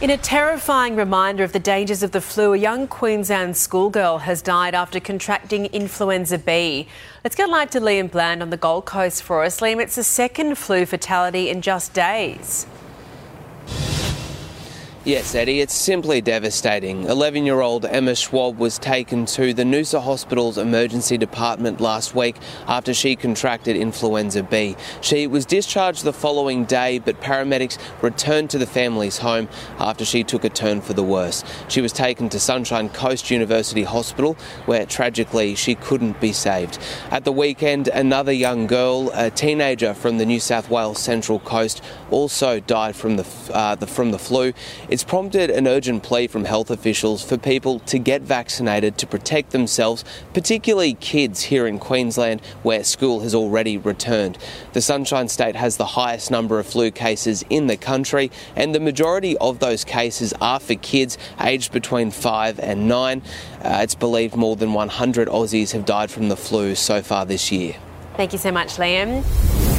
In a terrifying reminder of the dangers of the flu, a young Queensland schoolgirl has died after contracting influenza B. Let's get live to Liam Bland on the Gold Coast for us. Liam, it's the second flu fatality in just days. Yes, Eddie, it's simply devastating. 11 year old Emma Schwab was taken to the Noosa Hospital's emergency department last week after she contracted influenza B. She was discharged the following day, but paramedics returned to the family's home after she took a turn for the worse. She was taken to Sunshine Coast University Hospital, where tragically she couldn't be saved. At the weekend, another young girl, a teenager from the New South Wales Central Coast, also died from the, uh, the from the flu. It's prompted an urgent plea from health officials for people to get vaccinated to protect themselves, particularly kids here in Queensland where school has already returned. The Sunshine State has the highest number of flu cases in the country, and the majority of those cases are for kids aged between 5 and 9. Uh, it's believed more than 100 Aussies have died from the flu so far this year. Thank you so much, Liam.